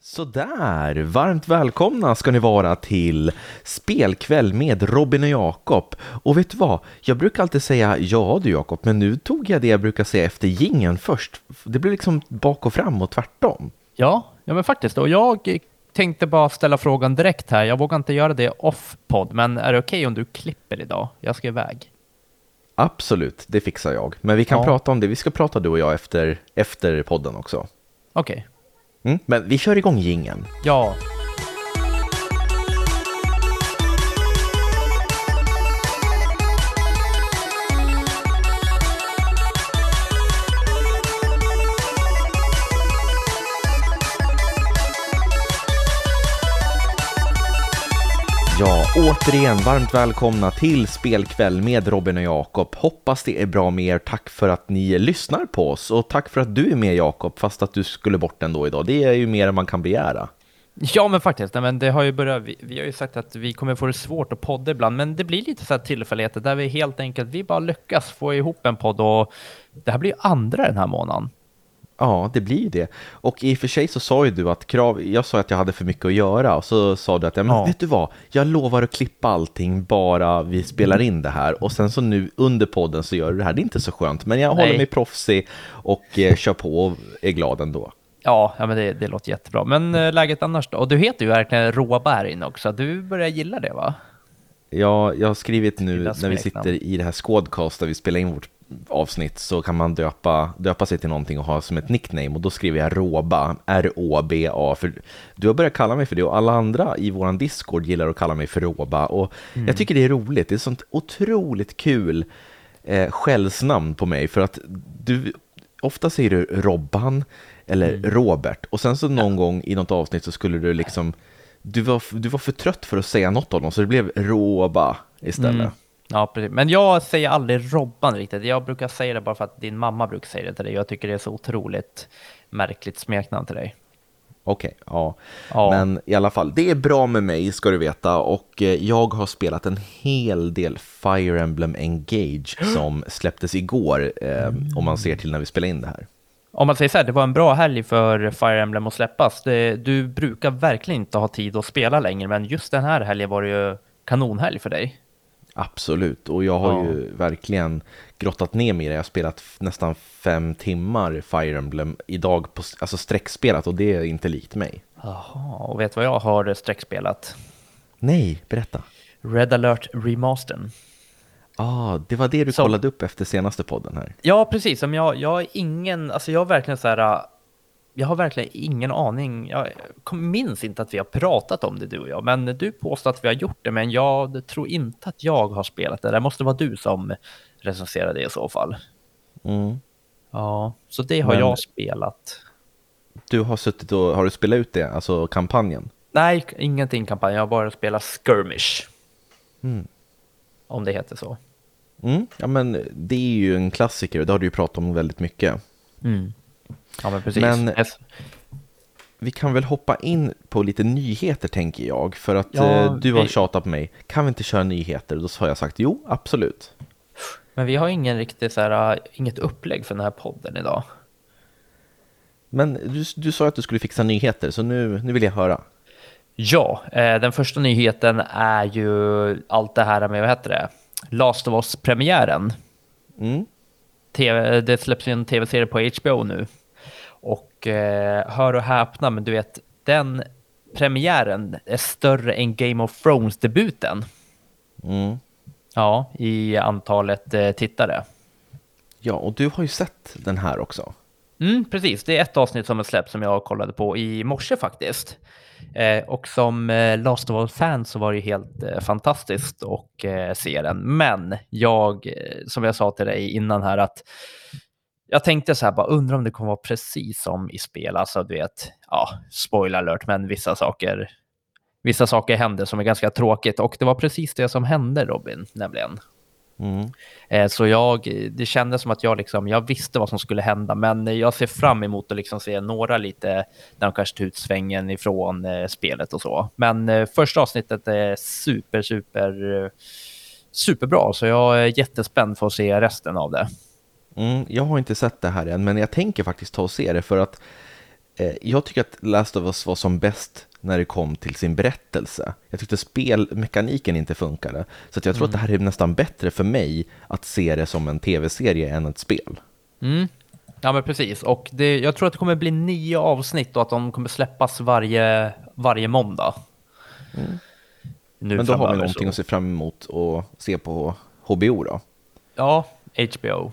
Sådär, varmt välkomna ska ni vara till spelkväll med Robin och Jakob. Och vet du vad, jag brukar alltid säga ja du Jakob, men nu tog jag det jag brukar säga efter gingen först. Det blir liksom bak och fram och tvärtom. Ja, ja men faktiskt. Och jag tänkte bara ställa frågan direkt här. Jag vågar inte göra det off-podd, men är det okej okay om du klipper idag? Jag ska iväg. Absolut, det fixar jag. Men vi kan ja. prata om det. Vi ska prata du och jag efter, efter podden också. Okej. Okay. Mm, men vi kör igång gingen. Ja. Ja, återigen varmt välkomna till Spelkväll med Robin och Jakob. Hoppas det är bra med er. Tack för att ni lyssnar på oss och tack för att du är med Jakob, fast att du skulle bort ändå idag. Det är ju mer än man kan begära. Ja, men faktiskt. Nej, men det har ju börjat, vi, vi, har ju sagt att vi kommer få det svårt att podda ibland, men det blir lite så här tillfälligheter där vi helt enkelt, vi bara lyckas få ihop en podd och det här blir ju andra den här månaden. Ja, det blir det. Och i och för sig så sa ju du att krav, jag sa att jag hade för mycket att göra och så sa du att, ja, men ja. vet du vad, jag lovar att klippa allting bara vi spelar in det här och sen så nu under podden så gör du det här. Det är inte så skönt, men jag Nej. håller mig proffsig och eh, kör på och är glad ändå. Ja, ja men det, det låter jättebra. Men eh, läget annars då? Och du heter ju verkligen Råberg också. Du börjar gilla det va? Ja, jag har skrivit nu när vi sitter i det här Squadcast där vi spelar in vårt avsnitt så kan man döpa, döpa sig till någonting och ha som ett nickname och då skriver jag Råba, R-O-B-A, för du har börjat kalla mig för det och alla andra i våran Discord gillar att kalla mig för Råba och mm. jag tycker det är roligt, det är sånt otroligt kul eh, skällsnamn på mig för att du, ofta säger du Robban eller mm. Robert och sen så någon ja. gång i något avsnitt så skulle du liksom du var, du var för trött för att säga något av dem så det blev Råba istället. Mm. Ja, precis. Men jag säger aldrig Robban riktigt. Jag brukar säga det bara för att din mamma brukar säga det till dig. Jag tycker det är så otroligt märkligt smeknamn till dig. Okej, okay, ja. ja. Men i alla fall, det är bra med mig ska du veta och eh, jag har spelat en hel del Fire Emblem Engage som släpptes igår eh, om man ser till när vi spelar in det här. Om man säger så här, det var en bra helg för Fire Emblem att släppas. Det, du brukar verkligen inte ha tid att spela längre, men just den här helgen var det ju kanonhelg för dig. Absolut, och jag har ja. ju verkligen grottat ner mig i det. Jag har spelat nästan fem timmar Fire Emblem idag, på, alltså streckspelat och det är inte likt mig. Jaha, och vet du vad jag har streckspelat? Nej, berätta. Red alert remastern. ah, det var det du så, kollade upp efter senaste podden här. Ja, precis. Som jag, jag är ingen, alltså jag har verkligen så här jag har verkligen ingen aning. Jag minns inte att vi har pratat om det du och jag, men du påstår att vi har gjort det, men jag tror inte att jag har spelat det. Det måste vara du som recenserade det i så fall. Mm. Ja, så det har men jag spelat. Du har suttit och, har du spelat ut det, alltså kampanjen? Nej, ingenting kampanj. Jag har bara spelat skirmish. Mm. Om det heter så. Mm. Ja, men det är ju en klassiker, det har du ju pratat om väldigt mycket. Mm. Ja, men precis. Men vi kan väl hoppa in på lite nyheter tänker jag, för att ja, eh, du har vi... tjatat på mig. Kan vi inte köra nyheter? Då har jag sagt jo, absolut. Men vi har ingen riktigt så här, äh, inget upplägg för den här podden idag. Men du, du sa att du skulle fixa nyheter, så nu, nu vill jag höra. Ja, eh, den första nyheten är ju allt det här med, vad heter det, Last of Us-premiären. Mm. TV, det släpps ju en tv-serie på HBO nu och eh, hör och häpna, men du vet, den premiären är större än Game of Thrones-debuten. Mm. Ja, i antalet eh, tittare. Ja, och du har ju sett den här också. Mm, precis. Det är ett avsnitt som är släppt som jag kollade på i morse faktiskt. Eh, och som eh, Last of Us-fan så var det helt eh, fantastiskt att eh, se den. Men jag, eh, som jag sa till dig innan här, att jag tänkte så här, bara undrar om det kommer vara precis som i spel, alltså du vet, ja, spoiler alert, men vissa saker, vissa saker händer som är ganska tråkigt och det var precis det som hände Robin, nämligen. Mm. Eh, så jag, det kändes som att jag, liksom, jag visste vad som skulle hända, men jag ser fram emot att liksom se några lite när de kanske tar ut svängen ifrån eh, spelet och så. Men eh, första avsnittet är super, super, eh, superbra, så jag är jättespänd för att se resten av det. Mm, jag har inte sett det här än, men jag tänker faktiskt ta och se det för att Eh, jag tycker att Last of Us var som bäst när det kom till sin berättelse. Jag tyckte spelmekaniken inte funkade. Så jag tror mm. att det här är nästan bättre för mig att se det som en tv-serie än ett spel. Mm. Ja, men precis. Och det, jag tror att det kommer bli nio avsnitt och att de kommer släppas varje, varje måndag. Mm. men då har vi någonting så. att se fram emot och se på HBO då? Ja, HBO.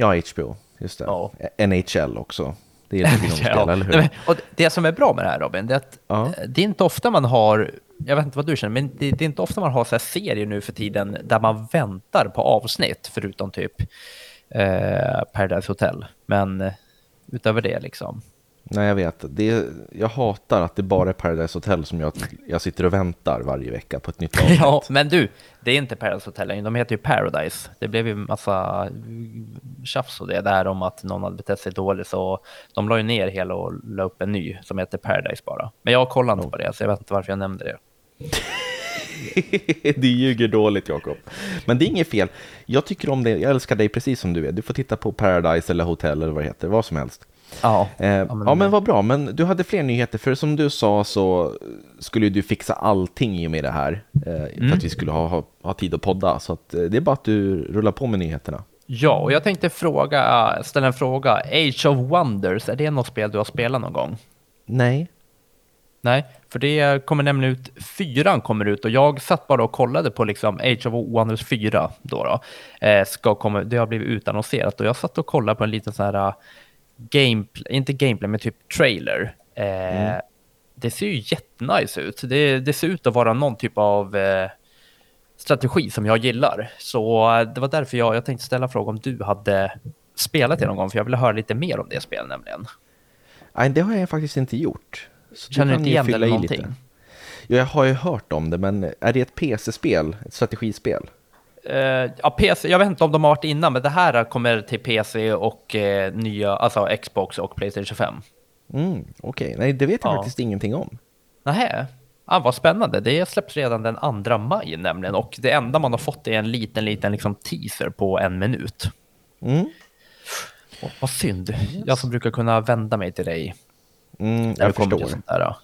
Ja, HBO, just det. Ja. NHL också. Det är det vi spela, eller hur? Och det som är bra med det här Robin, det är att ja. det är inte ofta man har, jag vet inte vad du känner, men det, det är inte ofta man har så här serier nu för tiden där man väntar på avsnitt, förutom typ eh, Paradise Hotel. Men eh, utöver det liksom. Nej, jag vet. Det jag hatar att det bara är Paradise Hotel som jag, jag sitter och väntar varje vecka på ett nytt avsnitt. ja, men du, det är inte Paradise Hotel de heter ju Paradise. Det blev ju massa tjafs och det där om att någon hade betett sig dåligt, så de la ju ner hela och la upp en ny som heter Paradise bara. Men jag kollar inte på det, så jag vet inte varför jag nämnde det. du ljuger dåligt, Jakob. Men det är inget fel. Jag tycker om det. Jag älskar dig precis som du är. Du får titta på Paradise eller Hotel eller vad det heter, vad som helst. Ja, eh, ja, men, ja, men vad bra. Men du hade fler nyheter, för som du sa så skulle du fixa allting i och med det här, eh, mm. för att vi skulle ha, ha, ha, tid att podda. Så att, eh, det är bara att du rullar på med nyheterna. Ja, och jag tänkte fråga, ställa en fråga. Age of Wonders, är det något spel du har spelat någon gång? Nej. Nej, för det kommer nämligen ut, fyran kommer ut och jag satt bara och kollade på liksom Age of Wonders 4 då. då. Eh, ska komma, det har blivit utannonserat och jag satt och kollade på en liten sån här gameplay, inte gameplay, men typ trailer. Eh, mm. Det ser ju jättenice ut. Det, det, ser ut att vara någon typ av eh, strategi som jag gillar. Så eh, det var därför jag, jag tänkte ställa frågan om du hade spelat det någon gång, för jag ville höra lite mer om det spelet nämligen. Nej, det har jag faktiskt inte gjort. Så Känner du inte igen det eller någonting? Lite. Jag har ju hört om det, men är det ett PC-spel, ett strategispel? Uh, ja, PC, jag vet inte om de har varit innan, men det här kommer till PC och uh, nya, alltså Xbox och Playstation 5. Mm, Okej, okay. nej det vet jag ja. faktiskt ingenting om. Nähä, ah, vad spännande. Det släpps redan den 2 maj nämligen och det enda man har fått är en liten, liten liksom, teaser på en minut. Mm. Oh, vad synd. Yes. Jag som brukar kunna vända mig till dig. Mm, jag förstår. Sånt där, ja.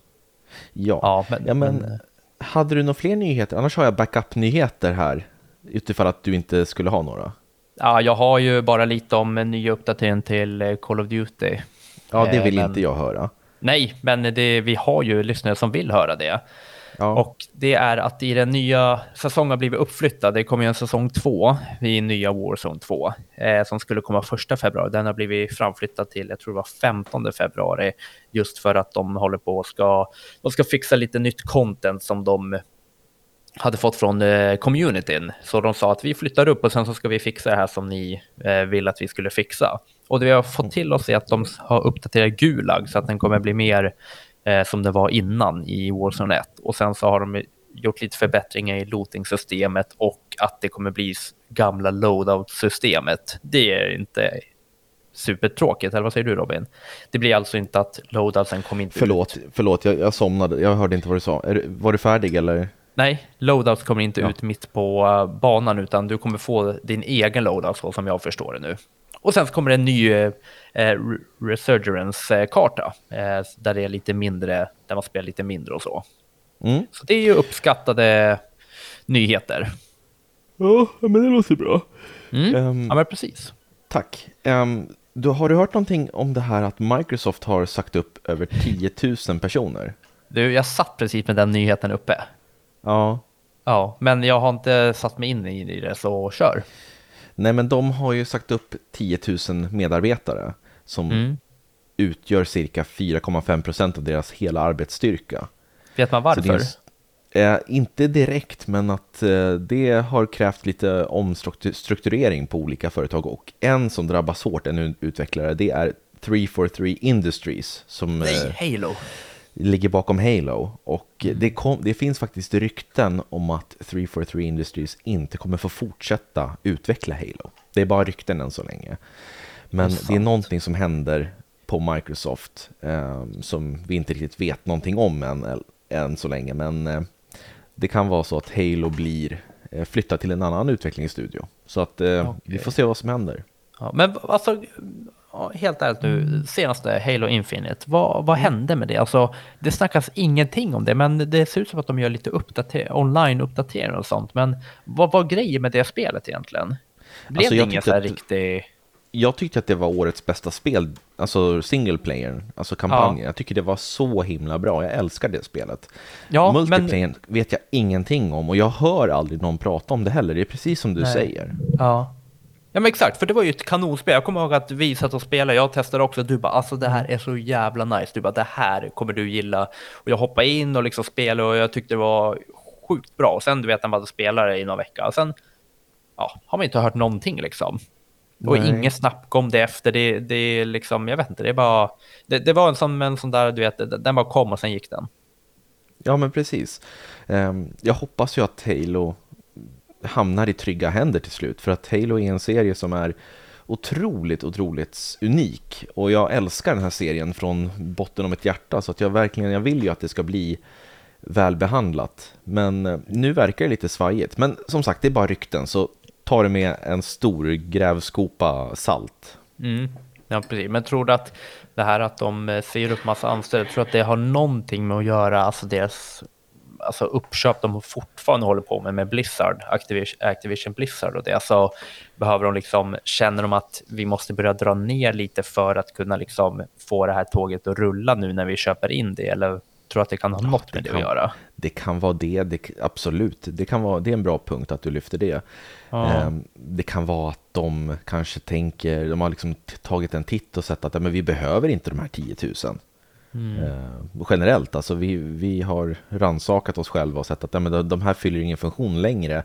Ja, ja men, ja, men, men hade du några fler nyheter? Annars har jag backup-nyheter här utifall att du inte skulle ha några? Ja, jag har ju bara lite om en ny uppdatering till eh, Call of Duty. Ja, det vill eh, men... inte jag höra. Nej, men det, vi har ju lyssnare som vill höra det. Ja. Och det är att i den nya säsongen har blivit uppflyttad. Det kommer ju en säsong två i nya Warzone 2 eh, som skulle komma första februari. Den har blivit framflyttad till, jag tror det var 15 februari, just för att de håller på och ska, de ska fixa lite nytt content som de hade fått från eh, communityn. Så de sa att vi flyttar upp och sen så ska vi fixa det här som ni eh, vill att vi skulle fixa. Och det vi har fått till oss är att de har uppdaterat Gulag så att den kommer bli mer eh, som det var innan i Warzone 1. Och sen så har de gjort lite förbättringar i looting-systemet och att det kommer bli gamla loadout-systemet. Det är inte supertråkigt, eller vad säger du Robin? Det blir alltså inte att loadoutsen kommer inte förlåt, ut. Förlåt, jag, jag somnade. Jag hörde inte vad du sa. Är, var du färdig eller? Nej, loadouts kommer inte ja. ut mitt på uh, banan, utan du kommer få din egen loadout, så som jag förstår det nu. Och sen så kommer det en ny uh, Resurgence-karta, uh, där det är lite mindre, där man spelar lite mindre och så. Mm. Så det är ju uppskattade nyheter. Ja, men det låter bra. Mm. Um, ja, men precis. Tack. Um, du, har du hört någonting om det här att Microsoft har sagt upp över 10 000 personer? Du, jag satt precis med den nyheten uppe. Ja. Ja, men jag har inte satt mig in i det, så kör. Nej, men de har ju sagt upp 10 000 medarbetare som mm. utgör cirka 4,5 procent av deras hela arbetsstyrka. Vet man varför? Eh, inte direkt, men att eh, det har krävt lite omstrukturering på olika företag och en som drabbas hårt, en utvecklare, det är 343 Industries. Som, Nej, eh, Halo ligger bakom Halo. Och mm. det, kom, det, finns faktiskt rykten om att 343 Industries inte kommer få fortsätta utveckla Halo. Det är bara rykten än så länge. Men det är, det är någonting som händer på Microsoft eh, som vi inte riktigt vet någonting om än, än så länge. Men eh, det kan vara så att Halo blir eh, flyttat till en annan utvecklingsstudio. Så att eh, okay. vi får se vad som händer. Ja, men alltså, helt ärligt nu, senaste Halo Infinite, vad, vad hände med det? Alltså, det snackas ingenting om det, men det ser ut som att de gör lite uppdater online-uppdateringar och sånt. Men vad var grejen med det spelet egentligen? Blev alltså, det ingen så här att... riktig jag tyckte att det var årets bästa spel, alltså single player, alltså kampanjen. Ja. Jag tycker det var så himla bra, jag älskar det spelet. Ja, Multiplayer men... vet jag ingenting om och jag hör aldrig någon prata om det heller, det är precis som du Nej. säger. Ja. Ja men exakt, för det var ju ett kanonspel. Jag kommer ihåg att vi satt och spelade, jag testade också, du bara alltså det här är så jävla nice. Du bara det här kommer du gilla. Och jag hoppade in och liksom spelade och jag tyckte det var sjukt bra. Och sen du vet när man hade spelat det i någon vecka. Och sen ja, har man inte hört någonting liksom. Och Nej. inget snack om det efter. Det, det är liksom, jag vet inte, det är bara... Det, det var en sån, en sån där, du vet, den bara kom och sen gick den. Ja, men precis. Um, jag hoppas ju att Halo hamnar i trygga händer till slut. För att Halo är en serie som är otroligt, otroligt unik. Och jag älskar den här serien från botten av mitt hjärta. Så att jag verkligen, jag vill ju att det ska bli välbehandlat. Men eh, nu verkar det lite svajigt. Men som sagt, det är bara rykten. Så ta det med en stor grävskopa salt. Mm. Ja, precis. Men tror du att det här att de eh, säger upp massa anställda, tror du att det har någonting med att göra, alltså deras alltså uppköp de fortfarande håller på med med Blizzard, Activision, Activision Blizzard och det. Alltså behöver de liksom, känner de att vi måste börja dra ner lite för att kunna liksom få det här tåget att rulla nu när vi köper in det? Eller tror att det kan ha ja, något med det, kan, att göra? Det kan vara det, det, absolut. Det, kan vara, det är en bra punkt att du lyfter det. Ja. Ehm, det kan vara att de kanske tänker, de har liksom tagit en titt och sett att men vi behöver inte de här 10 000. Mm. Eh, generellt, alltså vi, vi har ransakat oss själva och sett att men de här fyller ingen funktion längre.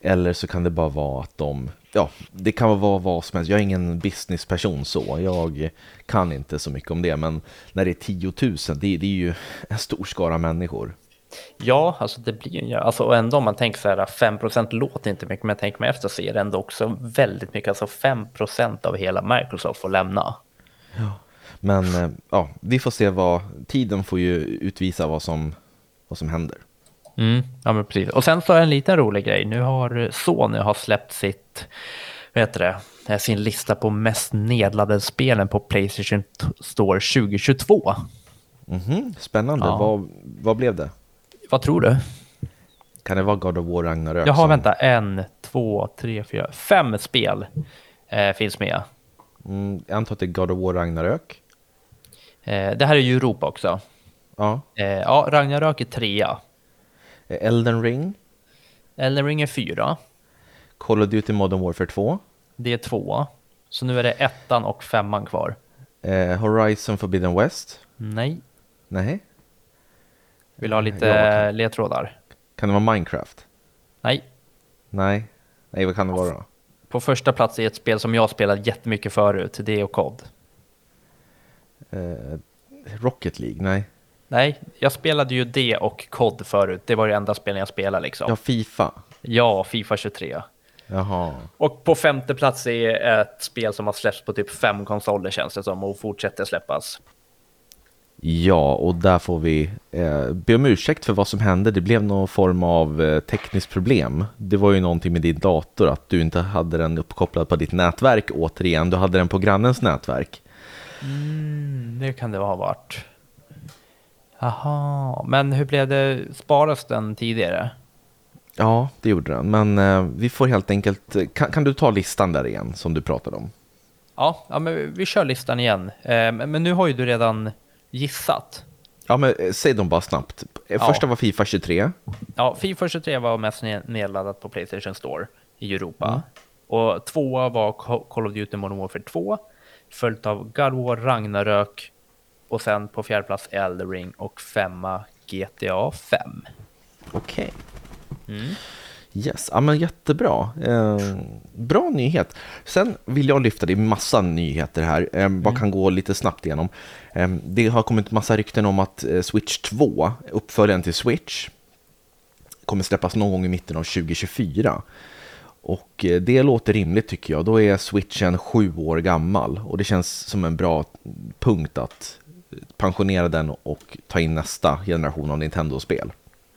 Eller så kan det bara vara att de, ja, det kan vara vad som helst. Jag är ingen businessperson så, jag kan inte så mycket om det. Men när det är 10 000, det, det är ju en stor skara människor. Ja, alltså det blir ju, alltså och ändå om man tänker så här, 5 låter inte mycket, men tänker mig efter så är det ändå också väldigt mycket, alltså 5% av hela Microsoft får lämna. Ja. Men eh, ja, vi får se vad, tiden får ju utvisa vad som, vad som händer. Mm, ja, men precis. Och sen så är en liten rolig grej. Nu har Sony har släppt sitt, heter det, eh, sin lista på mest nedladdade spelen på Playstation Store 2022. Mm -hmm, spännande. Ja. Vad, vad blev det? Vad tror du? Kan det vara God of War Ragnarök? Jaha, som... vänta. En, två, tre, fyra, fem spel eh, finns med. Mm, jag antar att det är God of War Ragnarök. Eh, det här är ju Europa också. Ja. Eh, ja, Ragnarök är trea. Eh, Elden Ring. Elden Ring är fyra. Call of Duty Modern Warfare 2. Det är tvåa. Så nu är det ettan och femman kvar. Eh, Horizon Forbidden West. Nej. Nej. Vill ha lite ja, ledtrådar? Kan det vara Minecraft? Nej. Nej. Nej, vad kan det vara då? På första plats är ett spel som jag spelat jättemycket förut. Det är COD. Eh, Rocket League? Nej. Nej, jag spelade ju det och COD förut. Det var det enda spelen jag spelade liksom. Ja, Fifa. Ja, Fifa 23. Jaha. Och på femte plats är ett spel som har släppts på typ fem konsoler känns det som och fortsätter släppas. Ja, och där får vi eh, be om ursäkt för vad som hände. Det blev någon form av eh, tekniskt problem. Det var ju någonting med din dator, att du inte hade den uppkopplad på ditt nätverk återigen. Du hade den på grannens nätverk. Mm, det kan det ha varit. Jaha, men hur blev det? Sparas den tidigare? Ja, det gjorde den. Men eh, vi får helt enkelt... Kan, kan, du ta listan där igen som du pratade om? Ja, ja men vi kör listan igen. Eh, men nu har ju du redan gissat. Ja, men eh, säg dem bara snabbt. Eh, första ja. var Fifa 23. Ja, Fifa 23 var mest nedladdat på Playstation Store i Europa. Mm. Och tvåa var Call of Duty Modern Warfare 2 följt av God War Ragnarök och sen på fjärde plats Elder Ring och femma GTA 5. Okej. Okay. Mm. Yes, ja, men jättebra. Eh, bra nyhet. Sen vill jag lyfta, det är massa nyheter här, eh, bara mm. kan gå lite snabbt igenom. Eh, det har kommit massa rykten om att eh, Switch 2, uppföljaren till Switch, kommer släppas någon gång i mitten av 2024. Och eh, det låter rimligt tycker jag. Då är switchen sju år gammal och det känns som en bra punkt att pensionera den och ta in nästa generation av Nintendo-spel.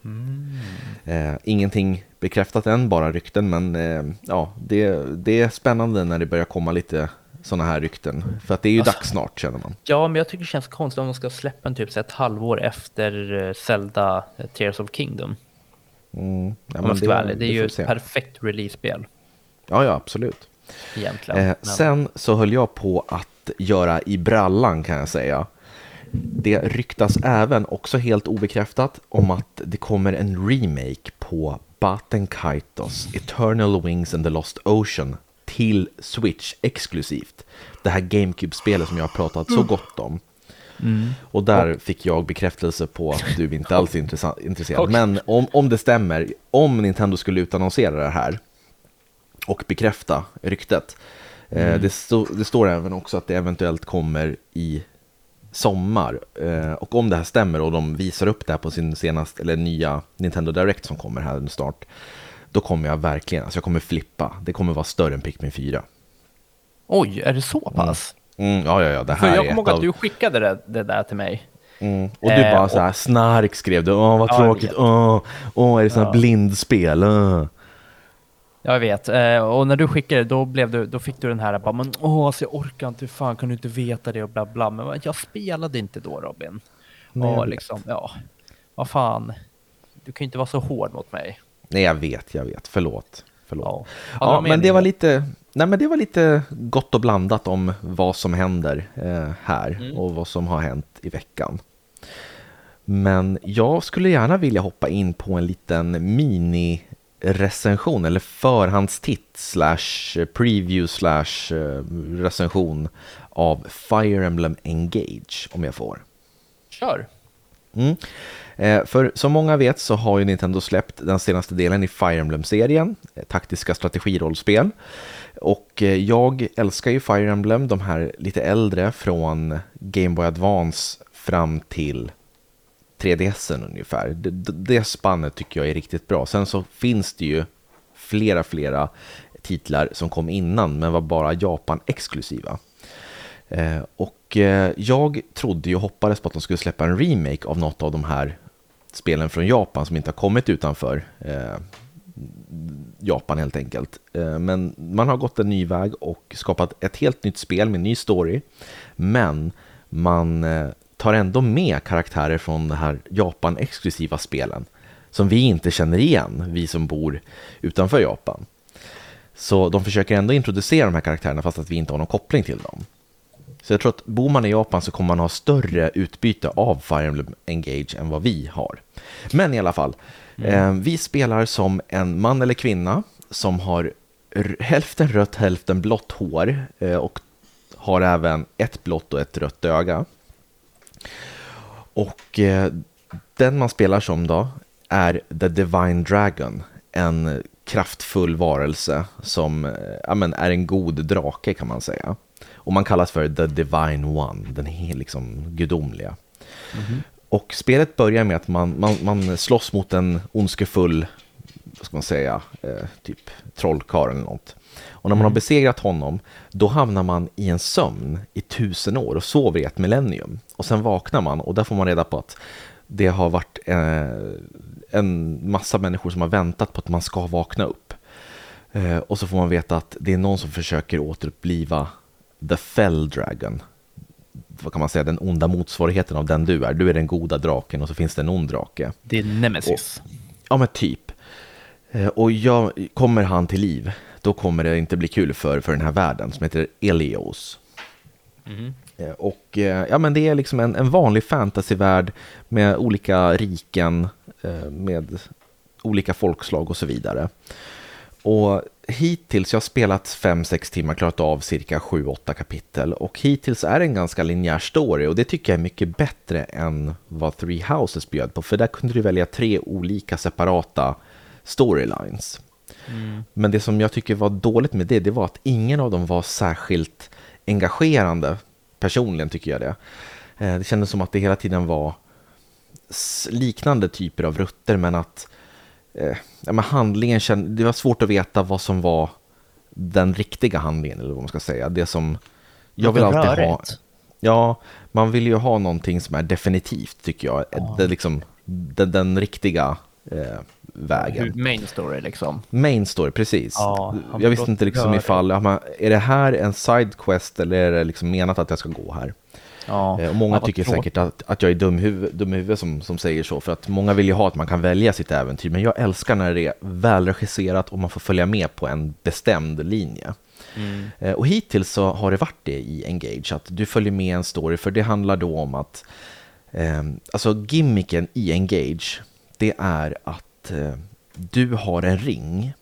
Mm. Eh, ingenting bekräftat än, bara rykten, men eh, ja, det, det är spännande när det börjar komma lite sådana här rykten? För att det är ju alltså, dags snart känner man. Ja, men jag tycker det känns konstigt om de ska släppa en typ så ett halvår efter eh, Zelda eh, Tears of Kingdom. Mm. Ja, om det, det, det är ju ett se. perfekt release-spel. Ja, ja, absolut. Egentligen. Eh, sen så höll jag på att göra i brallan kan jag säga. Det ryktas även, också helt obekräftat, om att det kommer en remake på Baten Kaitos Eternal Wings and the Lost Ocean till Switch exklusivt. Det här GameCube-spelet som jag har pratat så gott om. Mm. Och där fick jag bekräftelse på att du inte alls är intresserad. Men om, om det stämmer, om Nintendo skulle utannonsera det här och bekräfta ryktet. Eh, mm. det, sto, det, står även också att det eventuellt kommer i sommar. Eh, och om det här stämmer och de visar upp det här på sin senaste, eller nya Nintendo Direct som kommer här snart, då kommer jag verkligen, alltså jag kommer flippa. Det kommer vara större än Pikmin 4. Oj, är det så pass? Mm. Mm, ja, ja, ja, det här För jag kommer ihåg att av... du skickade det, det där till mig. Mm. Och du bara eh, så här, och... snark skrev du, åh vad tråkigt, åh, åh är det sådana ja. blindspel? Åh. Jag vet, eh, och när du skickade då, blev du, då fick du den här bara, men åh, alltså jag orkar inte, fan kan du inte veta det och bla bla. Men jag spelade inte då Robin. Nej, och liksom, ja, vad fan, du kan ju inte vara så hård mot mig. Nej, jag vet, jag vet, förlåt. förlåt. Ja, ja men det var lite, nej men det var lite gott och blandat om vad som händer eh, här mm. och vad som har hänt i veckan. Men jag skulle gärna vilja hoppa in på en liten mini recension eller förhandstitt slash preview slash eh, recension av Fire Emblem Engage om jag får. Kör! Mm. Eh, för som många vet så har ju Nintendo släppt den senaste delen i Fire Emblem-serien, eh, taktiska strategirollspel. Och eh, jag älskar ju Fire Emblem, de här lite äldre från Game Boy Advance fram till 3DSen ungefär. Det, det spannet tycker jag är riktigt bra. Sen så finns det ju flera, flera titlar som kom innan men var bara Japan-exklusiva. Eh, och eh, jag trodde ju och hoppades på att de skulle släppa en remake av något av de här spelen från Japan som inte har kommit utanför Japan helt enkelt. Eh, men man har gått en ny väg och skapat ett helt nytt spel med ny story. Men man eh, tar ändå med karaktärer från de här Japan-exklusiva spelen som vi inte känner igen, vi som bor utanför Japan. Så de försöker ändå introducera de här karaktärerna fast att vi inte har någon koppling till dem. Så jag tror att bor man i Japan så kommer man ha större utbyte av Fire Emblem Engage än vad vi har. Men i alla fall, mm. eh, vi spelar som en man eller kvinna som har hälften rött, hälften blått hår eh, och har även ett blått och ett rött öga. Och eh, den man spelar som då är The Divine Dragon, en kraftfull varelse som eh, ja, men är en god drake kan man säga. Och man kallas för The Divine One, den liksom gudomliga. Mm -hmm. Och spelet börjar med att man, man, man slåss mot en ondskefull, vad ska man säga, eh, typ trollkarl eller något. Och när man har mm. besegrat honom, då hamnar man i en sömn i tusen år och sover i ett millennium. Och sen vaknar man och där får man reda på att det har varit eh, en massa människor som har väntat på att man ska vakna upp. Eh, och så får man veta att det är någon som försöker återuppliva The Fell Dragon. Vad kan man säga, den onda motsvarigheten av den du är. Du är den goda draken och så finns det en ond drake. Det är Nemesis. Och, ja, men typ. Eh, och jag, kommer han till liv, då kommer det inte bli kul för, för den här världen som heter Elios. Mm. Och eh, ja, men det är liksom en, en vanlig fantasyvärld med olika riken, med olika folkslag och så vidare. Och hittills, jag har spelat 5-6 timmar, klarat av cirka 7-8 kapitel och hittills är det en ganska linjär story och det tycker jag är mycket bättre än vad Three Houses bjöd på, för där kunde du välja tre olika separata storylines. Mm. Men det som jag tycker var dåligt med det, det var att ingen av dem var särskilt engagerande. Personligen tycker jag det. Eh, det kändes som att det hela tiden var liknande typer av rutter, men att eh, ja, men handlingen känd, det var svårt att veta vad som var den riktiga handlingen, eller vad man ska säga. Det som jag vill alltid ha. Ja, man vill ju ha någonting som är definitivt, tycker jag. Ja. Det, liksom, den, den riktiga eh, vägen. Main story liksom. Main story, precis. Ja, jag visste inte liksom ifall, är det här en side quest eller är det liksom menat att jag ska gå här? Ja, eh, och många tycker tråkigt. säkert att, att jag är dum huvud, dum huvud som, som säger så, för att många vill ju ha att man kan välja sitt äventyr, men jag älskar när det är välregisserat och man får följa med på en bestämd linje. Mm. Eh, och hittills så har det varit det i Engage, att du följer med en story, för det handlar då om att, eh, alltså gimmicken i Engage, det är att eh, du har en ring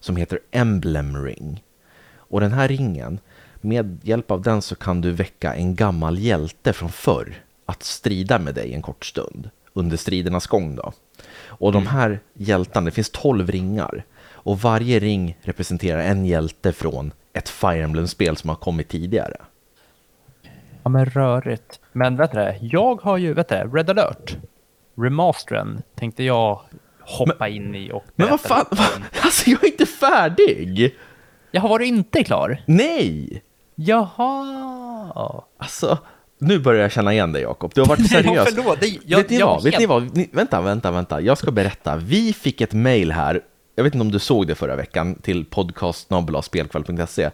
som heter Emblem Ring. Och den här ringen, med hjälp av den så kan du väcka en gammal hjälte från förr att strida med dig en kort stund under stridernas gång. Då. Och de mm. här hjältarna, det finns tolv ringar och varje ring representerar en hjälte från ett Fire Emblem-spel som har kommit tidigare. Ja men rörigt. Men vet du jag har ju, vet du Red alert, remastern tänkte jag hoppa men, in i och Men vad fan, va? alltså jag är inte färdig! Jag har varit inte klar? Nej! Jaha! Alltså, nu börjar jag känna igen dig Jakob. Du har varit seriös. förlåt, jag, vet, ni jag, vad? vet ni vad? Ni, vänta, vänta, vänta. Jag ska berätta. Vi fick ett mail här. Jag vet inte om du såg det förra veckan till podcastspelkväll.se.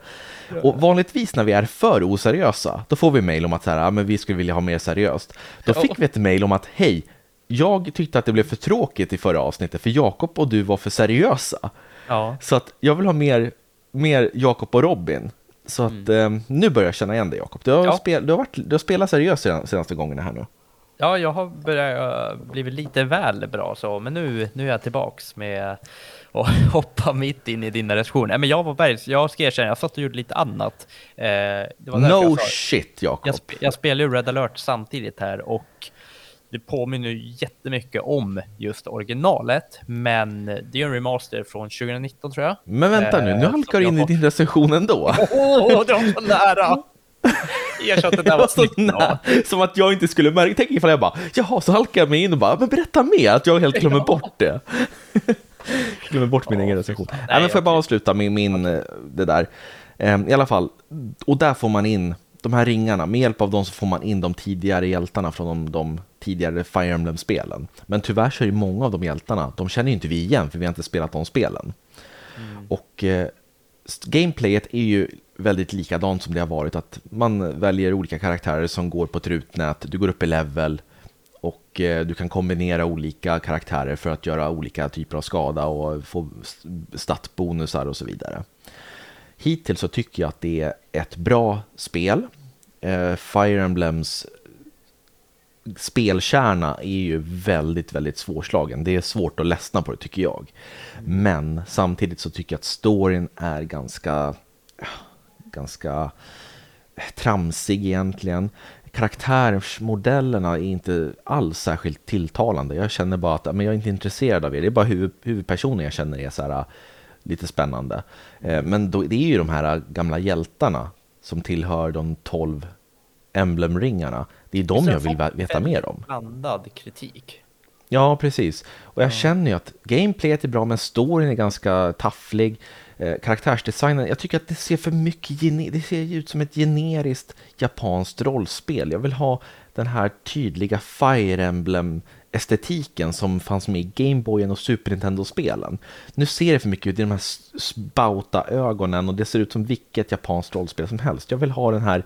Och vanligtvis när vi är för oseriösa, då får vi mail om att så här, ja, men vi skulle vilja ha mer seriöst. Då fick vi ett mail om att hej, jag tyckte att det blev för tråkigt i förra avsnittet för Jakob och du var för seriösa. Ja. Så att jag vill ha mer, mer Jakob och Robin. Så att mm. eh, nu börjar jag känna igen dig Jakob. Du, har ja. spel, du, har du har spelat seriöst de senaste gångerna här nu. Ja, jag har börjat blivit lite väl bra så, men nu, nu är jag tillbaks med att hoppa mitt in i dina recensioner. Men jag var bergs, jag ska erkänna, jag satt och gjorde lite annat. Eh, no shit Jakob. Jag, sp jag spelar ju Red alert samtidigt här och det påminner jättemycket om just originalet, men det är en remaster från 2019 tror jag. Men vänta nu, nu eh, halkar du in i din recension ändå. Åh, oh, det var så nära! Erkänn att det där var snyggt. Som att jag inte skulle märka, tänk ifall jag bara, jaha, så halkar jag mig in och bara, men berätta mer, att jag helt glömmer bort det. glömmer bort min egen recension. Nej, Nej men får jag bara avsluta med min, eh, det där. Ehm, I alla fall, och där får man in de här ringarna, med hjälp av dem så får man in de tidigare hjältarna från de, de tidigare Fire Emblem-spelen. Men tyvärr så är det många av de hjältarna, de känner ju inte vi igen för vi har inte spelat de spelen. Mm. Och eh, gameplayet är ju väldigt likadant som det har varit, att man väljer olika karaktärer som går på ett rutnät, du går upp i level och eh, du kan kombinera olika karaktärer för att göra olika typer av skada och få statbonusar och så vidare. Hittills så tycker jag att det är ett bra spel. Eh, Fire Emblems spelkärna är ju väldigt, väldigt svårslagen. Det är svårt att ledsna på det tycker jag. Men samtidigt så tycker jag att storyn är ganska, ganska tramsig egentligen. Karaktärsmodellerna är inte alls särskilt tilltalande. Jag känner bara att men jag är inte intresserad av er. Det är bara huvud, huvudpersonen jag känner är så här, lite spännande. Eh, men då, det är ju de här gamla hjältarna som tillhör de tolv emblemringarna. Det är de jag vill veta mer om. Blandad kritik. Ja, precis. Och jag känner ju att gameplayet är bra, men storyn är ganska tafflig. Eh, karaktärsdesignen, jag tycker att det ser för mycket, det ser ut som ett generiskt japanskt rollspel. Jag vill ha den här tydliga Fire Emblem estetiken som fanns med i Gameboyen och Super Nintendo-spelen. Nu ser det för mycket ut i de här spauta-ögonen och det ser ut som vilket japanskt rollspel som helst. Jag vill ha den här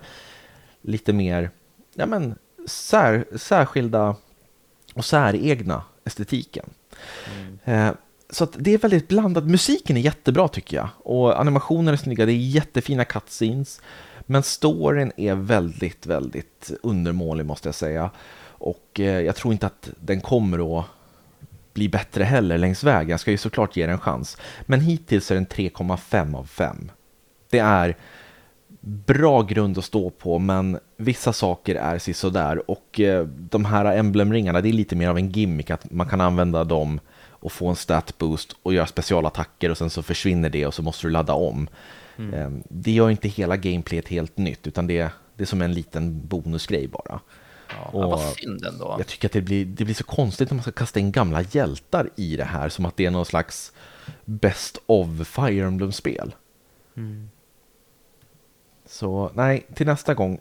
lite mer, ja men, sär, särskilda och säregna estetiken. Mm. Eh, så det är väldigt blandat. Musiken är jättebra tycker jag. Och animationen är snygga, det är jättefina cutscenes. Men storyn är väldigt, väldigt undermålig måste jag säga. Och eh, jag tror inte att den kommer att bli bättre heller längs vägen. Jag ska ju såklart ge den en chans. Men hittills är den 3,5 av 5. Det är bra grund att stå på, men vissa saker är sådär. Och eh, de här emblemringarna, det är lite mer av en gimmick att man kan använda dem och få en stat boost och göra specialattacker och sen så försvinner det och så måste du ladda om. Mm. Ehm, det gör inte hela gameplayet helt nytt, utan det, det är som en liten bonusgrej bara. Ja, och vad synd ändå. Jag tycker att det blir, det blir så konstigt när man ska kasta in gamla hjältar i det här, som att det är någon slags best of Fire Emblem-spel. Mm. Så nej, till nästa gång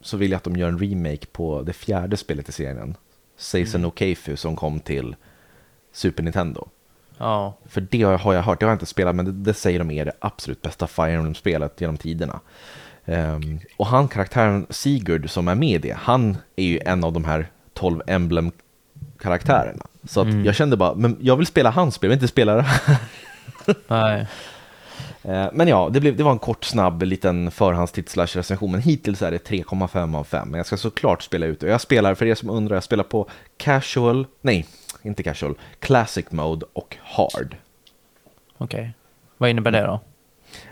så vill jag att de gör en remake på det fjärde spelet i serien, Seisen mm. no Keifu, som kom till Super Nintendo. Ja. För det har jag hört, det har jag inte spelat, men det, det säger de är det absolut bästa Fire Emblem-spelet genom tiderna. Um, och han, karaktären Sigurd som är med i det, han är ju en av de här 12 Emblem-karaktärerna. Så att mm. jag kände bara, men jag vill spela hans spel, jag vill inte spela det här. Nej. Eh, men ja, det, blev, det var en kort, snabb liten förhandstitt recension, men hittills är det 3,5 av 5. Men jag ska såklart spela ut det. Jag spelar, för er som undrar, jag spelar på casual, nej, inte casual, classic mode och hard. Okej, okay. vad innebär det då?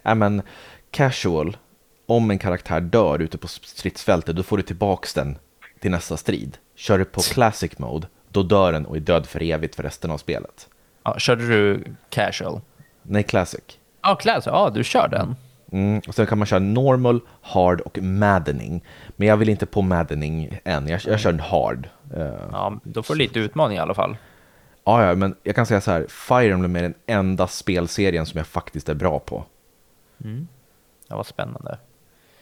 Ja, men casual, om en karaktär dör ute på stridsfältet, då får du tillbaks den till nästa strid. Kör du på classic mode, då dör den och är död för evigt för resten av spelet. Ja, körde du casual? Nej, classic. Ja, Classic. Ja, du kör den. Mm, och sen kan man köra normal, hard och maddening. Men jag vill inte på maddening än, jag, jag kör en hard. Uh, ja, då får du lite utmaning i alla fall. Ja, ja, men jag kan säga så här, Fire Emblem är den enda spelserien som jag faktiskt är bra på. Mm. Ja, vad spännande.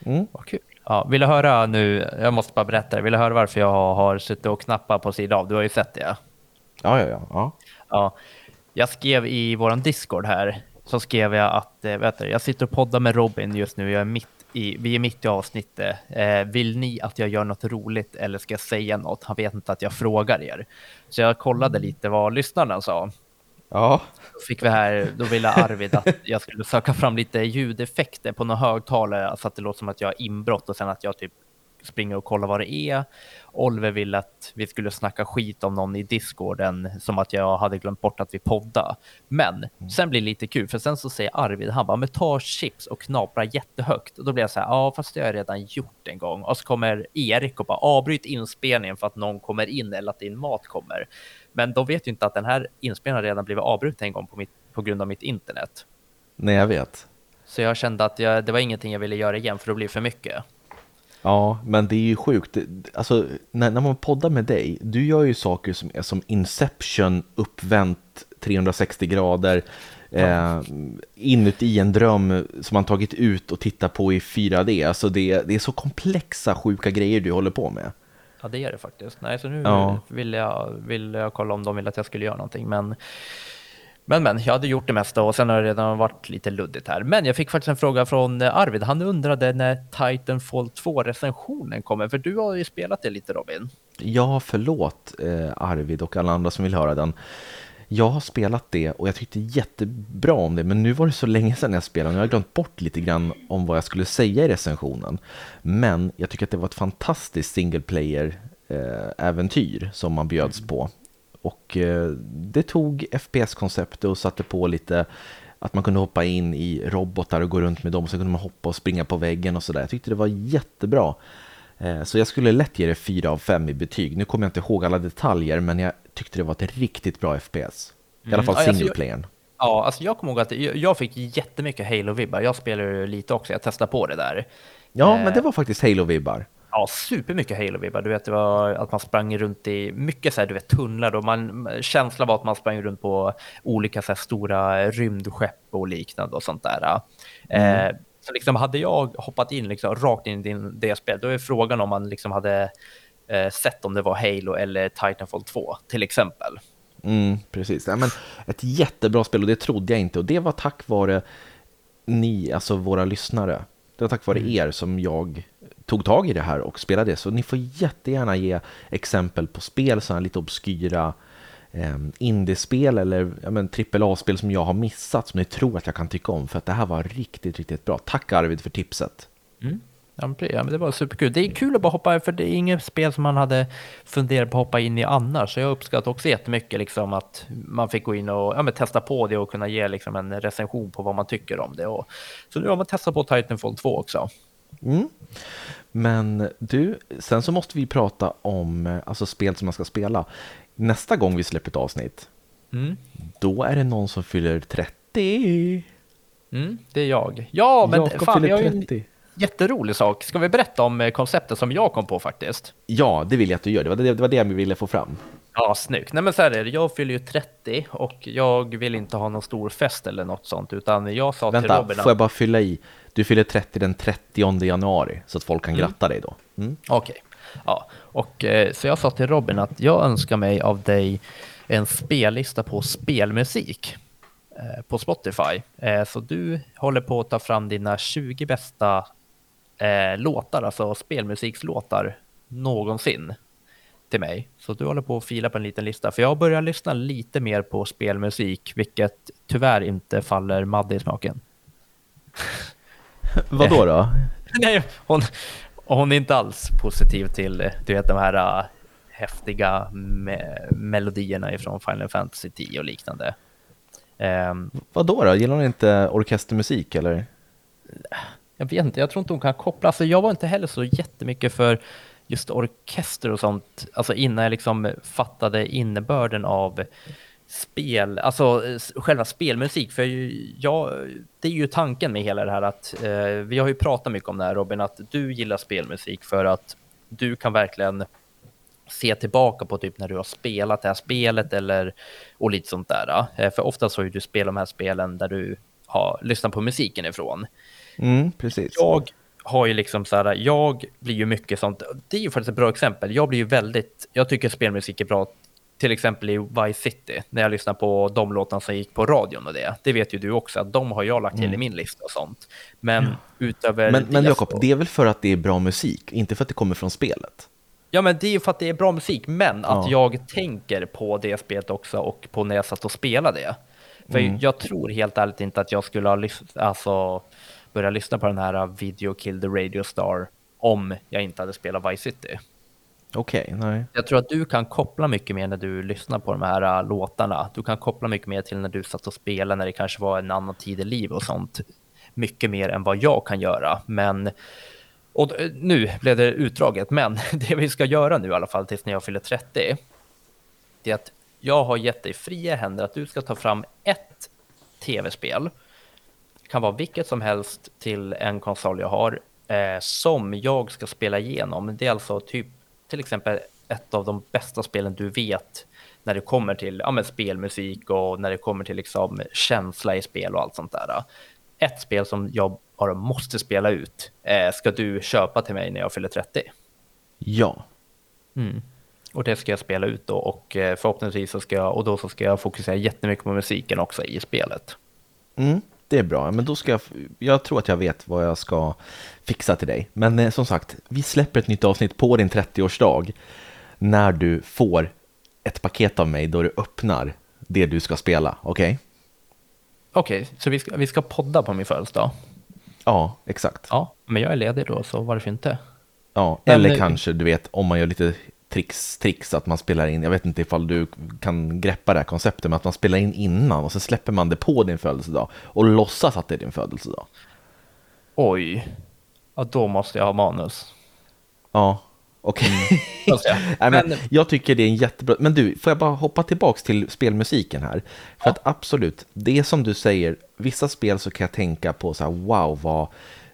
Mm. Vad kul. Ja, vill du höra nu, jag måste bara berätta det, vill du höra varför jag har suttit och knappat på sida av? Du har ju sett det. Ja, ja, ja. ja. ja jag skrev i våran Discord här, så skrev jag att eh, vet du, jag sitter och poddar med Robin just nu. Jag är mitt i, vi är mitt i avsnittet. Eh, vill ni att jag gör något roligt eller ska jag säga något? Han vet inte att jag frågar er. Så jag kollade lite vad lyssnarna sa. Ja. Då fick vi här, då ville Arvid att jag skulle söka fram lite ljudeffekter på några högtalare så att det låter som att jag har inbrott och sen att jag typ springer och kollar vad det är. Oliver ville att vi skulle snacka skit om någon i discorden som att jag hade glömt bort att vi podda. Men mm. sen blir det lite kul för sen så säger Arvid, han bara, men ta chips och knapra jättehögt. Och då blir jag så här, ja fast det har jag redan gjort en gång. Och så kommer Erik och bara avbryt inspelningen för att någon kommer in eller att din mat kommer. Men de vet ju inte att den här inspelningen redan blivit avbruten en gång på, mitt, på grund av mitt internet. Nej, jag vet. Så jag kände att jag, det var ingenting jag ville göra igen för det blir för mycket. Ja, men det är ju sjukt. Alltså, när, när man poddar med dig, du gör ju saker som är som Inception uppvänt 360 grader. Eh, inuti en dröm som man tagit ut och tittat på i 4D. Alltså det, det är så komplexa, sjuka grejer du håller på med. Ja, det är det faktiskt. Nej, så nu ja. vill, jag, vill jag kolla om de vill att jag skulle göra någonting. Men men, men, jag hade gjort det mesta och sen har det redan varit lite luddigt här. Men jag fick faktiskt en fråga från eh, Arvid. Han undrade när Titanfall 2-recensionen kommer, för du har ju spelat det lite Robin. Ja, förlåt eh, Arvid och alla andra som vill höra den. Jag har spelat det och jag tyckte jättebra om det, men nu var det så länge sedan jag spelade och jag har glömt bort lite grann om vad jag skulle säga i recensionen. Men jag tycker att det var ett fantastiskt single player-äventyr eh, som man bjöds på och eh, det tog FPS-konceptet och satte på lite att man kunde hoppa in i robotar och gå runt med dem, så kunde man hoppa och springa på väggen och sådär. Jag tyckte det var jättebra. Eh, så jag skulle lätt ge det 4 av 5 i betyg. Nu kommer jag inte ihåg alla detaljer, men jag tyckte det var ett riktigt bra FPS. I alla mm. fall mm. single playern. Ja, alltså jag kommer ihåg att jag fick jättemycket Halo-vibbar. Jag spelar ju lite också, jag testade på det där. Ja, men det var faktiskt Halo-vibbar. Ja, supermycket Halo-vibbar. Du vet, det var att man sprang runt i mycket så här, du vet, tunnlar och man, känslan var att man sprang runt på olika så här, stora rymdskepp och liknande och sånt där. Mm. Eh, så liksom hade jag hoppat in liksom, rakt in i det spelet, då är frågan om man liksom hade eh, sett om det var Halo eller Titanfall 2 till exempel. Mm, precis, ja, men ett jättebra spel och det trodde jag inte och det var tack vare ni, alltså våra lyssnare. Det var tack vare mm. er som jag tog tag i det här och spelade det. Så ni får jättegärna ge exempel på spel, sådana lite obskyra eh, indiespel eller ja, men, AAA-spel som jag har missat som ni tror att jag kan tycka om. För att det här var riktigt, riktigt bra. Tack Arvid för tipset. Mm. Ja, men det var superkul. Det är kul att bara hoppa, för det är inget spel som man hade funderat på att hoppa in i annars. Så jag uppskattar också jättemycket liksom att man fick gå in och ja, testa på det och kunna ge liksom en recension på vad man tycker om det. Och, så nu har man testat på Titanfall 2 också. Mm. Men du, sen så måste vi prata om alltså spel som man ska spela. Nästa gång vi släpper ett avsnitt, mm. då är det någon som fyller 30. Mm, det är jag. Ja, men Jacob fan, jag har en jätterolig sak. Ska vi berätta om eh, konceptet som jag kom på faktiskt? Ja, det vill jag att du gör. Det var det, det, var det vi ville få fram. Ja, snyggt. Nej, men så här är det. Jag fyller ju 30 och jag vill inte ha någon stor fest eller något sånt, utan jag sa Vänta, till Robin... Vänta, får jag bara fylla i? Du fyller 30 den 30 januari så att folk kan mm. gratta dig då. Mm. Okej, okay. ja, och eh, så jag sa till Robin att jag önskar mig av dig en spellista på spelmusik eh, på Spotify. Eh, så du håller på att ta fram dina 20 bästa låtar, alltså spelmusikslåtar någonsin till mig. Så du håller på att fila på en liten lista. För jag börjar lyssna lite mer på spelmusik, vilket tyvärr inte faller Madde i smaken. Vad då? då? Nej, hon, hon är inte alls positiv till du vet, de här uh, häftiga me melodierna från Final Fantasy 10 och liknande. Um, Vad då, då? Gillar hon inte orkestermusik eller? Jag vet inte, jag tror inte hon kan koppla. Alltså, jag var inte heller så jättemycket för just orkester och sånt, alltså innan jag liksom fattade innebörden av spel, alltså själva spelmusik, för jag, det är ju tanken med hela det här att eh, vi har ju pratat mycket om det här Robin, att du gillar spelmusik för att du kan verkligen se tillbaka på typ när du har spelat det här spelet eller och lite sånt där. Eh, för oftast har ju du spelat de här spelen där du har lyssnat på musiken ifrån. Mm, precis. Jag har ju liksom så här, jag blir ju mycket sånt, det är ju faktiskt ett bra exempel. Jag blir ju väldigt, jag tycker spelmusik är bra, till exempel i Vice City, när jag lyssnar på de låtarna som gick på radion och det. Det vet ju du också, att de har jag lagt till mm. i min lista och sånt. Men ja. utöver Men, men Jakob, så... det är väl för att det är bra musik, inte för att det kommer från spelet? Ja, men det är ju för att det är bra musik, men att jag tänker på det spelet också och på när jag satt och spelade det. För mm. jag tror helt ärligt inte att jag skulle ha lyssnat, alltså börja lyssna på den här uh, Video Kill the Radio Star om jag inte hade spelat Vice City. Okej, okay, nej. Jag tror att du kan koppla mycket mer när du lyssnar på de här uh, låtarna. Du kan koppla mycket mer till när du satt och spelade när det kanske var en annan tid i livet och sånt. Mycket mer än vad jag kan göra. Men och uh, nu blev det utdraget, men det vi ska göra nu i alla fall tills när jag fyller 30. Det är att jag har gett dig fria händer att du ska ta fram ett tv-spel kan vara vilket som helst till en konsol jag har eh, som jag ska spela igenom. Det är alltså typ till exempel ett av de bästa spelen du vet när det kommer till ja, spelmusik och när det kommer till liksom känsla i spel och allt sånt där. Ett spel som jag bara måste spela ut eh, ska du köpa till mig när jag fyller 30. Ja. Mm. Och det ska jag spela ut då och eh, förhoppningsvis så ska jag och då så ska jag fokusera jättemycket på musiken också i spelet. Mm det är bra. Men då ska jag, jag tror att jag vet vad jag ska fixa till dig. Men eh, som sagt, vi släpper ett nytt avsnitt på din 30-årsdag när du får ett paket av mig då du öppnar det du ska spela, okej? Okay? Okej, okay, så vi ska, vi ska podda på min födelsedag? Ja, exakt. Ja, men jag är ledig då, så varför inte? Ja, eller men, kanske, du vet, om man gör lite tricks, tricks att man spelar in, jag vet inte ifall du kan greppa det här konceptet, men att man spelar in innan och så släpper man det på din födelsedag och låtsas att det är din födelsedag. Oj, ja då måste jag ha manus. Ja, okej. Okay. Mm. men, jag tycker det är en jättebra, men du, får jag bara hoppa tillbaks till spelmusiken här? För ja. att absolut, det som du säger, vissa spel så kan jag tänka på så här, wow, vad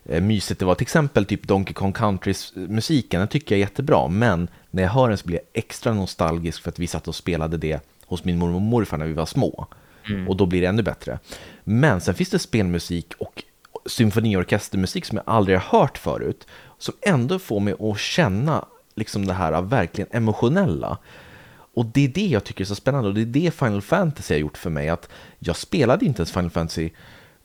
Eh, mysigt det var. Till exempel typ Donkey Kong Country-musiken, den tycker jag är jättebra, men när jag hör den så blir jag extra nostalgisk för att vi satt och spelade det hos min mormor och morfar när vi var små. Mm. Och då blir det ännu bättre. Men sen finns det spelmusik och symfoniorkestermusik som jag aldrig har hört förut, som ändå får mig att känna liksom det här verkligen emotionella. Och det är det jag tycker är så spännande och det är det Final Fantasy har gjort för mig, att jag spelade inte ens Final Fantasy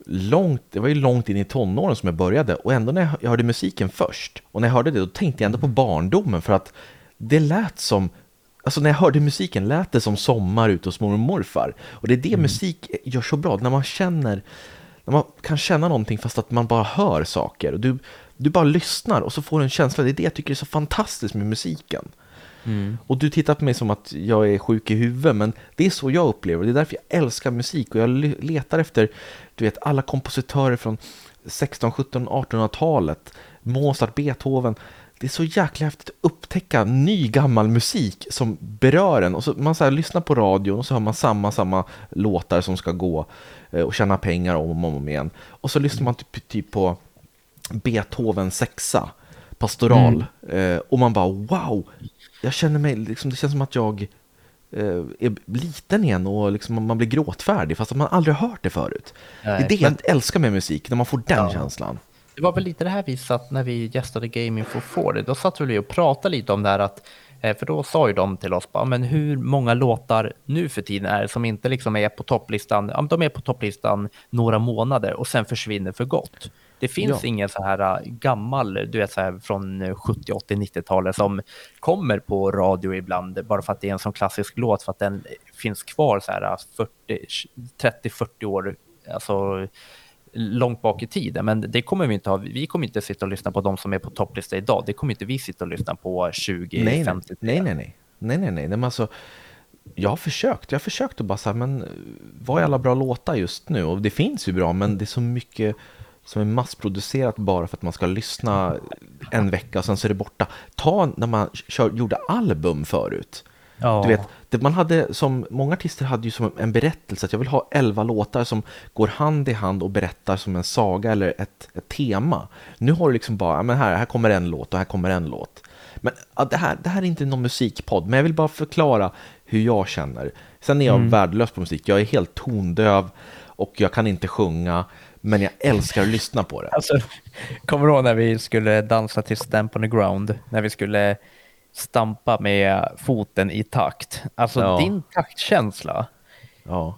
långt, det var ju långt in i tonåren som jag började och ändå när jag hörde musiken först och när jag hörde det då tänkte jag ändå på barndomen för att det lät som Alltså när jag hörde musiken lät det som sommar ute hos mormor och morfar. Och det är det mm. musik gör så bra, när man känner, när man kan känna någonting fast att man bara hör saker. Och du, du bara lyssnar och så får du en känsla, det är det jag tycker är så fantastiskt med musiken. Mm. Och du tittar på mig som att jag är sjuk i huvudet, men det är så jag upplever det. är därför jag älskar musik och jag letar efter, du vet, alla kompositörer från 16, 17, 1800-talet. Mozart, Beethoven. Det är så jäkla häftigt att upptäcka ny gammal musik som berör en. Och så man så här, lyssnar på radion och så hör man samma, samma låtar som ska gå eh, och tjäna pengar om och om igen. Och så lyssnar man typ, typ på Beethoven sexa, pastoral. Mm. Eh, och man bara wow, jag känner mig, liksom, det känns som att jag eh, är liten igen och liksom, man blir gråtfärdig fast att man aldrig hört det förut. Nej, det är det men... jag älskar med musik, när man får den ja. känslan. Det var väl lite det här vi satt när vi gästade Gaming for 4, då satt vi och pratade lite om det här att Eh, för då sa ju de till oss, bara, men hur många låtar nu för tiden är det som inte liksom är på topplistan? Ja, de är på topplistan några månader och sen försvinner för gott. Det finns ja. ingen så här äh, gammal, du vet så här från 70, 80, 90-talet som kommer på radio ibland bara för att det är en sån klassisk låt för att den finns kvar så här 30-40 äh, år, alltså långt bak i tiden. Men det kommer vi inte ha. Vi kommer inte sitta och lyssna på de som är på topplista idag. Det kommer inte vi sitta och lyssna på 20, nej, 50. Nej, nej, nej, nej, nej, nej, men alltså. Jag har försökt, jag har försökt att bara säga, men vad är alla bra låtar just nu? Och det finns ju bra, men det är så mycket som är massproducerat bara för att man ska lyssna en vecka och sen så är det borta. Ta när man kör, gjorde album förut. Ja. Du vet, det man hade som, många artister hade ju som en berättelse att jag vill ha elva låtar som går hand i hand och berättar som en saga eller ett, ett tema. Nu har du liksom bara, men här, här kommer en låt och här kommer en låt. Men ja, det, här, det här är inte någon musikpodd, men jag vill bara förklara hur jag känner. Sen är jag mm. värdelös på musik, jag är helt tondöv och jag kan inte sjunga men jag älskar att lyssna på det. Alltså, kommer du ihåg när vi skulle dansa till Stamp on the ground? När vi skulle stampa med foten i takt. Alltså ja. din taktkänsla. Ja.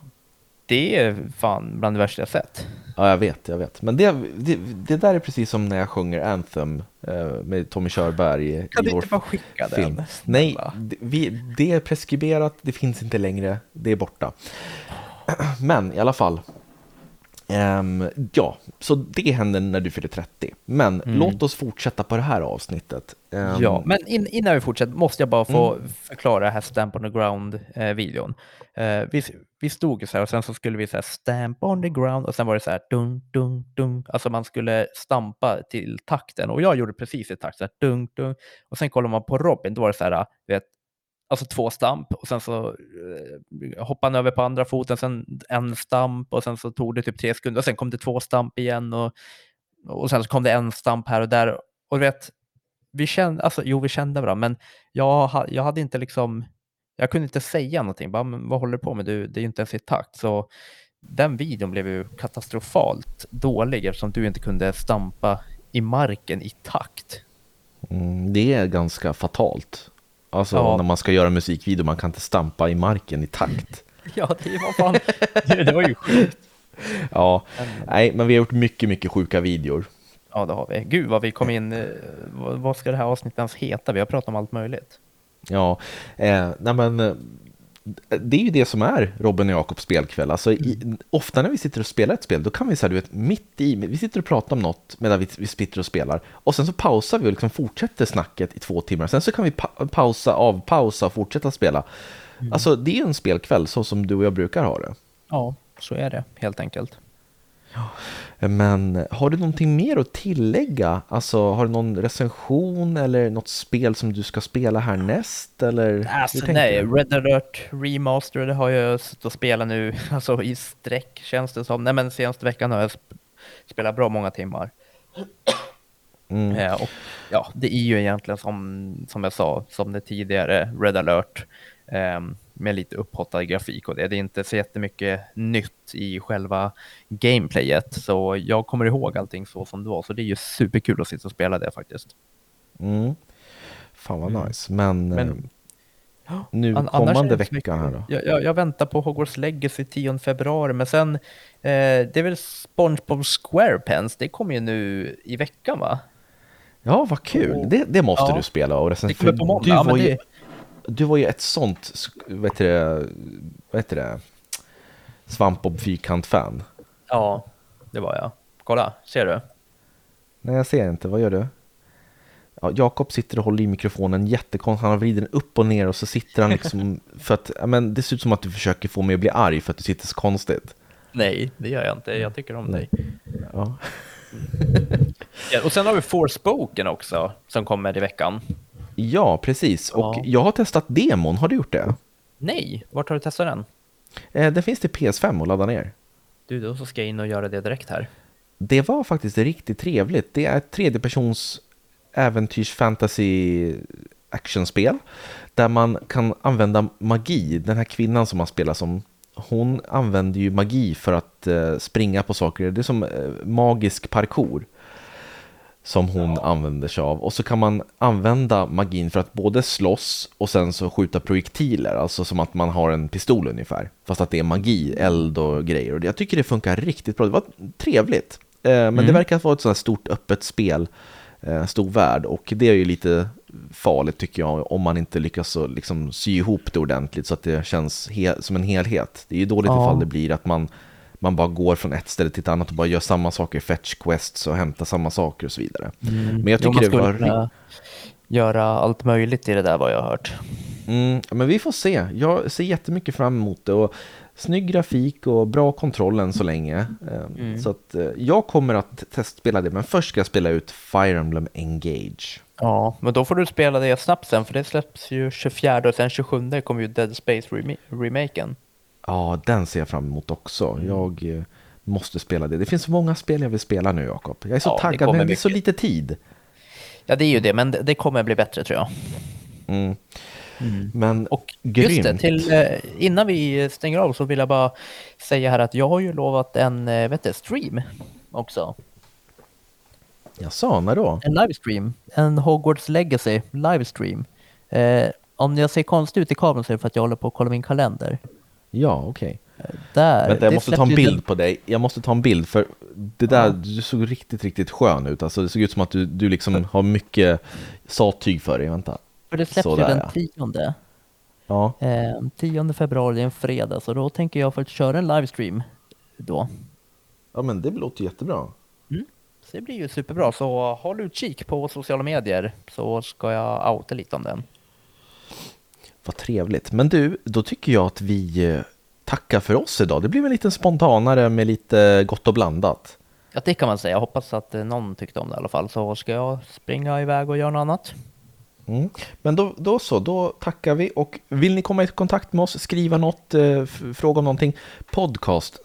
Det är fan bland det värsta jag sett. Ja, jag vet, jag vet. Men det, det, det där är precis som när jag sjunger Anthem eh, med Tommy Körberg i, kan i vår inte bara skicka film. Den? Nej, det, vi, det är preskriberat, det finns inte längre, det är borta. Men i alla fall, Um, ja, så det händer när du fyller 30. Men mm. låt oss fortsätta på det här avsnittet. Um, ja, men in, innan vi fortsätter måste jag bara få mm. förklara här Stamp on the ground-videon. Eh, uh, vi, vi stod så här och sen så skulle vi säga Stamp on the ground och sen var det så här dun, dun, dun. Alltså man skulle stampa till takten och jag gjorde precis i takt, så här, dun, dun. Och sen kollar man på Robin, då var det så här, vet, alltså två stamp och sen så eh, hoppade han över på andra foten, sen en stamp och sen så tog det typ tre sekunder och sen kom det två stamp igen och, och sen så kom det en stamp här och där. Och du vet, vi kände, alltså jo vi kände varandra, men jag, jag hade inte liksom, jag kunde inte säga någonting, bara men vad håller du på med, du, det är ju inte ens i takt. Så den videon blev ju katastrofalt dålig eftersom du inte kunde stampa i marken i takt. Mm, det är ganska fatalt. Alltså ja. när man ska göra musikvideo, man kan inte stampa i marken i takt. ja, det var fan, det var ju sjukt. Ja, nej, men vi har gjort mycket, mycket sjuka videor. Ja, det har vi. Gud vad vi kom in, eh, vad ska det här avsnittet ens heta? Vi har pratat om allt möjligt. Ja, eh, nej men eh, det är ju det som är Robin och Jakobs spelkväll. Alltså, i, ofta när vi sitter och spelar ett spel, då kan vi säga, du vet, mitt i, vi sitter och pratar om något medan vi, vi sitter och spelar. Och sen så pausar vi och liksom fortsätter snacket i två timmar. Sen så kan vi pa pausa, avpausa och fortsätta spela. Mm. Alltså, det är en spelkväll så som du och jag brukar ha det. Ja, så är det helt enkelt. Men har du någonting mer att tillägga? Alltså, har du någon recension eller något spel som du ska spela härnäst? Eller alltså, nej, du? Red Alert Remaster det har jag suttit och spelat nu alltså, i sträck känns det som. Nej, men senaste veckan har jag spelat bra många timmar. Mm. Ja, och, ja, det är ju egentligen som, som jag sa, som det tidigare Red Alert. Um, med lite upphottad grafik och det. Det är inte så jättemycket nytt i själva gameplayet, så jag kommer ihåg allting så som det var, så det är ju superkul att sitta och spela det faktiskt. Mm. Fan vad mm. nice, men, men eh, nu an, kommande veckan här då? Jag, jag, jag, väntar på Hogwarts Legacy 10 februari, men sen, eh, det är väl SpongeBob SquarePants, det kommer ju nu i veckan va? Ja, vad kul. Och, det, det måste ja, du spela. Och det kommer på måndag. Ju, du var ju ett sånt, vad heter det, vad heter det, Svampbob Fyrkant-fan. Ja, det var jag. Kolla, ser du? Nej, jag ser inte. Vad gör du? Ja, Jakob sitter och håller i mikrofonen jättekonstigt. Han har vridit den upp och ner och så sitter han liksom för att, men det ser ut som att du försöker få mig att bli arg för att du sitter så konstigt. Nej, det gör jag inte. Jag tycker om dig. Ja. ja, och sen har vi Forspoken också som kommer i veckan. Ja, precis. Och ja. jag har testat demon. Har du gjort det? Nej, vart har du testat den? Eh, den finns till PS5 och ladda ner. Du, då så ska jag in och göra det direkt här. Det var faktiskt riktigt trevligt. Det är ett tredjepersons äventyrs fantasy actionspel där man kan använda magi. Den här kvinnan som man spelar som, hon använder ju magi för att eh, springa på saker. Det är som eh, magisk parkour. Som hon använder sig av. Och så kan man använda magin för att både slåss och sen så skjuta projektiler, alltså som att man har en pistol ungefär. Fast att det är magi, eld och grejer. Och jag tycker det funkar riktigt bra. Det var trevligt. Eh, men mm. det verkar vara ett sådant här stort öppet spel, eh, stor värld. Och det är ju lite farligt tycker jag om man inte lyckas liksom sy ihop det ordentligt så att det känns som en helhet. Det är ju dåligt ja. ifall det blir att man man bara går från ett ställe till ett annat och bara gör samma saker, fetch quests och hämtar samma saker och så vidare. Mm. Men jag tycker jo, det var... göra allt möjligt i det där vad jag har hört. Mm, men vi får se. Jag ser jättemycket fram emot det. Och snygg grafik och bra kontroll än så länge. Ehm, mm. Så att eh, jag kommer att testspela det, men först ska jag spela ut Fire Emblem Engage. Ja, men då får du spela det snabbt sen, för det släpps ju 24 och sen 27 kommer ju Dead Space remaken. Ja, den ser jag fram emot också. Mm. Jag eh, måste spela det. Det finns så många spel jag vill spela nu, Jakob. Jag är så ja, taggad, men det är så lite tid. Ja, det är ju det, men det kommer bli bättre tror jag. Mm. Mm. Men och grymt. Just det, till, eh, innan vi stänger av så vill jag bara säga här att jag har ju lovat en eh, vet du, stream också. Jag sa när då? En livestream, en Hogwarts Legacy livestream. Eh, om jag ser konstigt ut i kameran så är det för att jag håller på att kolla min kalender. Ja, okej. Okay. Där. Vänta, jag måste ta en bild den... på dig. Jag måste ta en bild för det där, ja. du såg riktigt, riktigt skön ut. Alltså det såg ut som att du, du liksom har mycket sattyg för dig. Vänta. För det släpps ju den tionde. Ja. Eh, 10 februari, en fredag, så då tänker jag att köra en livestream då. Ja, men det låter jättebra. Mm. Så det blir ju superbra, så håll utkik på sociala medier så ska jag outa lite om den. Vad trevligt. Men du, då tycker jag att vi eh, tackar för oss idag. Det blev en lite spontanare med lite gott och blandat. Ja, det kan man säga. Jag hoppas att eh, någon tyckte om det i alla fall. Så ska jag springa iväg och göra något annat. Mm. Men då, då, så, då tackar vi och vill ni komma i kontakt med oss, skriva något, eh, fråga om någonting, podcast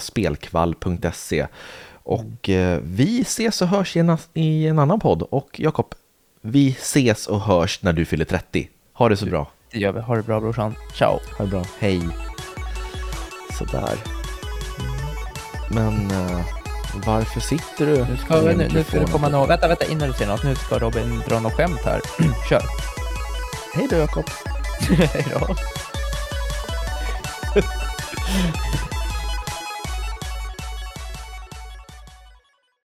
spelkvall.se och eh, vi ses och hörs i en, i en annan podd och Jakob, vi ses och hörs när du fyller 30. Ha det så bra. Det gör vi. Ha det bra brorsan. Ciao. Ha det bra. Hej. Sådär. Men uh, varför sitter du Nu ska, nu, nu ska det komma något. Vänta, vänta innan du säger något. Nu ska Robin dra något skämt här. Kör. Hej då Jakob. Hej då.